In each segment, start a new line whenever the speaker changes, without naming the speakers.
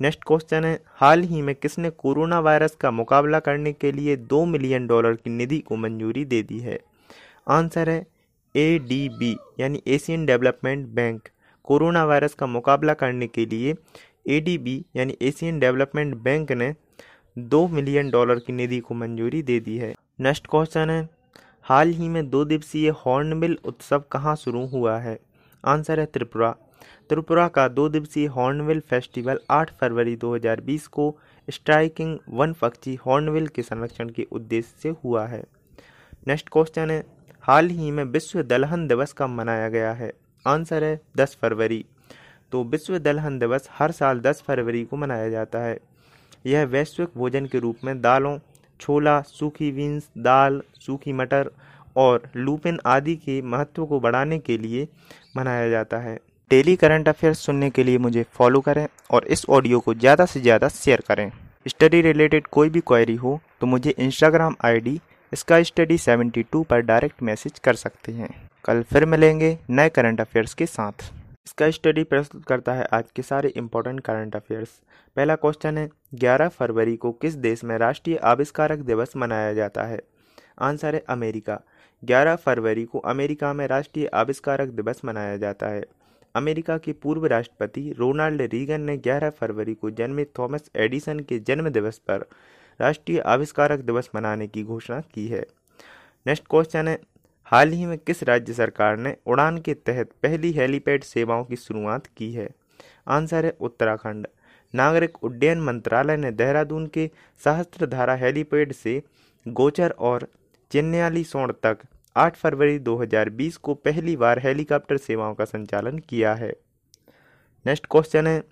Next question है, हाल ही में किसने कोरोना वायरस का मुकाबला करने के लिए दो मिलियन डॉलर की निधि को मंजूरी दे दी है? आंसर है ए डी बी यानी Asian development bank. Corona virus का मुकाबला करने के लिए ए डी बी यानी एशियन डेवलपमेंट बैंक ने दो मिलियन डॉलर की निधि को मंजूरी दे दी है। नेक्स्ट क्वेश्चन है, हाल ही में दो दिवसीय हॉर्नबिल उत्सव कहाँ शुरू हुआ है? आंसर है त्रिपुरा। त्रिपुरा का दो दिवसीय हॉर्नबिल फेस्टिवल 8 फरवरी 2020 को स्ट्राइकिंग वन पक्षी हॉर्नबिल के संरक्षण के उद्देश्य से हुआ है। नेक्स्ट क्वेश्चन है, हाल ही में विश्व दलहन दिवस कब मनाया गया है? आंसर है 10 फरवरी। तो विश्व दलहन दिवस हर साल 10 फरवरी को मनाया जाता है। यह वैश्विक भोजन के रूप में दालों, छोला, सूखी बीन्स, दाल, सूखी मटर और लूपिन आदि के महत्व को बढ़ाने के लिए मनाया जाता है। डेली करंट अफेयर्स सुनने के लिए मुझे फॉलो करें और इस ऑडियो को ज़्यादा से ज़्यादा शेयर करें। स्टडी रिलेटेड कोई भी क्वेरी हो तो मुझे इंस्टाग्राम आईडी इसका स्टडी 72 पर डायरेक्ट मैसेज कर सकते हैं। कल फिर मिलेंगे नए करंट अफेयर्स के साथ। इसका स्टडी प्रस्तुत करता है आज के सारे इंपॉर्टेंट करंट अफेयर्स पहला क्वेश्चन है 11 फरवरी को किस देश में राष्ट्रीय आविष्कारक दिवस मनाया जाता है? आंसर है अमेरिका। 11 फरवरी को अमेरिका में राष्ट्रीय आविष्कारक दिवस मनाया जाता है। अमेरिका के पूर्व राष्ट्रपति रोनाल्ड रीगन ने 11 फरवरी को जन्मे थॉमस एडिसन के जन्म दिवस पर राष्ट्रीय आविष्कारक दिवस मनाने की घोषणा की है। नेक्स्ट क्वेश्चन है, हाल ही में किस राज्य सरकार ने उड़ान के तहत पहली हेलीपैड सेवाओं की शुरुआत की है? आंसर है उत्तराखंड। नागरिक उड्डयन मंत्रालय ने देहरादून के सहस्त्रधारा हेलीपैड से गोचर और चेन्नैली सोण तक 8 फरवरी 2020 को पहली बार हेलीकॉप्टर सेवाओं का संचालन किया है। नेक्स्ट क्वेश्चन है,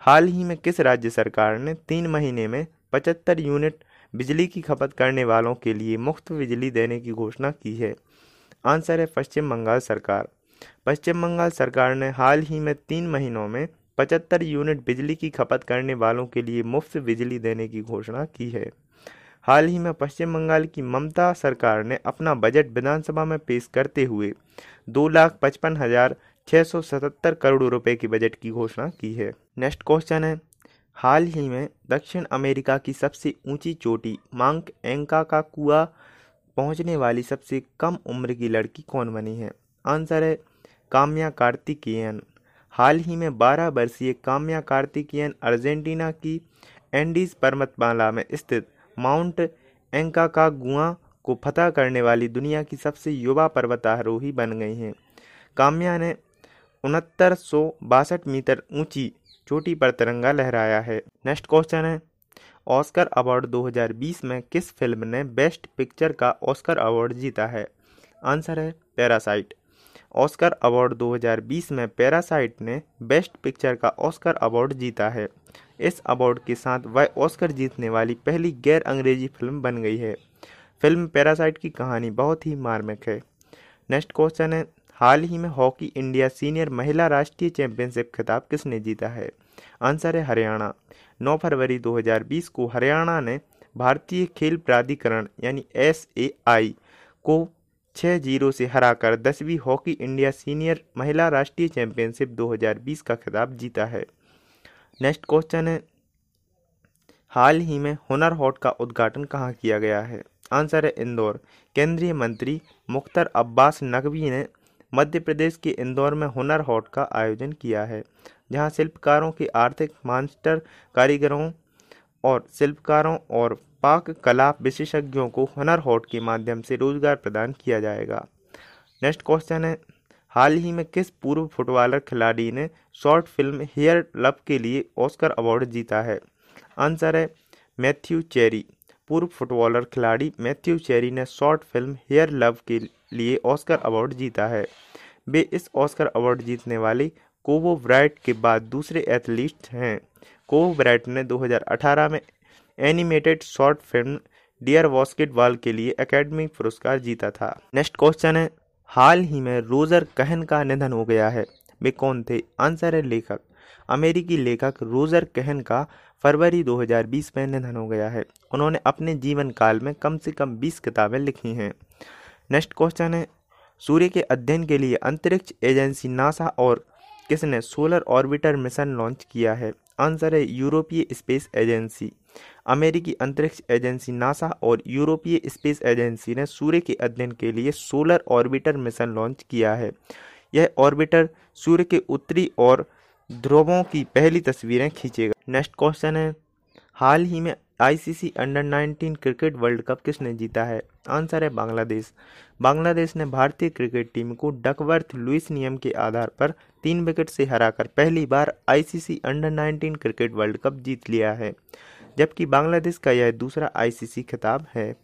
हाल ही में किस राज्य सरकार ने तीन महीने में पचहत्तर यूनिट बिजली की खपत करने वालों के लिए मुफ़्त बिजली देने की घोषणा की है? आंसर है, पश्चिम बंगाल सरकार। पश्चिम बंगाल सरकार ने हाल ही में तीन महीनों में पचहत्तर यूनिट बिजली की खपत करने वालों के लिए मुफ़्त बिजली देने की घोषणा की है। हाल ही में पश्चिम बंगाल की ममता सरकार ने अपना बजट विधानसभा में पेश करते हुए दो लाख पचपन हज़ार छः सौ सतहत्तर करोड़ रुपए की बजट की घोषणा की है। नेक्स्ट क्वेश्चन है, हाल ही में दक्षिण अमेरिका की सबसे ऊँची चोटी मांक एंका का कुआ पहुँचने वाली सबसे कम उम्र की लड़की कौन बनी है? आंसर है, काम्या कार्तिकेयन। हाल ही में 12 वर्षीय काम्या कार्तिकेयन अर्जेंटीना की एंडीज पर्वतमाला में स्थित माउंट एंकाकागुआ को फतह करने वाली दुनिया की सबसे युवा पर्वतारोही बन गई हैं। काम्या ने उनहत्तर सौ बासठ मीटर ऊँची चोटी पर तिरंगा लहराया है। नेक्स्ट क्वेश्चन है, ऑस्कर अवार्ड 2020 में किस फ़िल्म ने बेस्ट पिक्चर का ऑस्कर अवार्ड जीता है? आंसर है, पैरासाइट। ऑस्कर अवार्ड 2020 में पैरासाइट ने बेस्ट पिक्चर का ऑस्कर अवार्ड जीता है। इस अवार्ड के साथ वह ऑस्कर जीतने वाली पहली गैर अंग्रेज़ी फ़िल्म बन गई है। फ़िल्म पैरासाइट की कहानी बहुत ही मार्मिक है। नेक्स्ट क्वेश्चन है, हाल ही में हॉकी इंडिया सीनियर महिला राष्ट्रीय चैंपियनशिप खिताब किसने जीता है? आंसर है हरियाणा। 9 फरवरी 2020 को हरियाणा ने भारतीय खेल प्राधिकरण यानी एस को छः ज़ीरो से हराकर दसवीं हॉकी इंडिया सीनियर महिला राष्ट्रीय चैंपियनशिप 2020 का खिताब जीता है। नेक्स्ट क्वेश्चन है, हाल ही में हुनर हॉट का उद्घाटन कहाँ किया गया है? आंसर है इंदौर। केंद्रीय मंत्री मुख्तर अब्बास नकवी ने मध्य प्रदेश के इंदौर में हुनर हॉट का आयोजन किया है, जहाँ शिल्पकारों के आर्थिक मास्टर कारीगरों और शिल्पकारों और पाक कला विशेषज्ञों को हुनर हॉट के माध्यम से रोज़गार प्रदान किया जाएगा। नेक्स्ट क्वेश्चन है, हाल ही में किस पूर्व फुटबॉलर खिलाड़ी ने शॉर्ट फ़िल्म हेयर लव के लिए ऑस्कर अवार्ड जीता है? आंसर है मैथ्यू चेरी पूर्व फुटबॉलर खिलाड़ी मैथ्यू चेरी ने शॉर्ट फ़िल्म हेयर लव के लिए ऑस्कर अवार्ड जीता है। वे इस ऑस्कर अवार्ड जीतने वाले कोवो ब्राइट के बाद दूसरे एथलीट हैं। कोवोब्राइट ने 2018 में एनिमेटेड शॉर्ट फ़िल्म डियर वॉस्केटबॉल के लिए एकेडमी पुरस्कार जीता था। नेक्स्ट क्वेश्चन है, हाल ही में रोजर कहन का निधन हो गया है। वे कौन थे? आंसर है लेखक। अमेरिकी लेखक रोजर कहन का फरवरी 2020 में निधन हो गया है। उन्होंने अपने जीवन काल में कम से कम 20 किताबें लिखी हैं। नेक्स्ट क्वेश्चन है, सूर्य के अध्ययन के लिए अंतरिक्ष एजेंसी नासा और किसने सोलर ऑर्बिटर मिशन लॉन्च किया है? आंसर है यूरोपीय स्पेस एजेंसी। अमेरिकी अंतरिक्ष एजेंसी नासा और यूरोपीय स्पेस एजेंसी ने सूर्य के अध्ययन के लिए सोलर ऑर्बिटर मिशन लॉन्च किया है। यह ऑर्बिटर सूर्य के उत्तरी और ध्रुवों की पहली तस्वीरें खींचेगा। नेक्स्ट क्वेश्चन है, हाल ही में ICC under 19 cricket world cup किसने जीता है? आंसर है बांग्लादेश। बांग्लादेश ने भारतीय क्रिकेट टीम को डकवर्थ लुइस नियम के आधार पर तीन विकेट से हराकर पहली बार ICC under 19 cricket world cup जीत लिया है, जबकि बांग्लादेश का यह दूसरा आईसीसी खिताब है।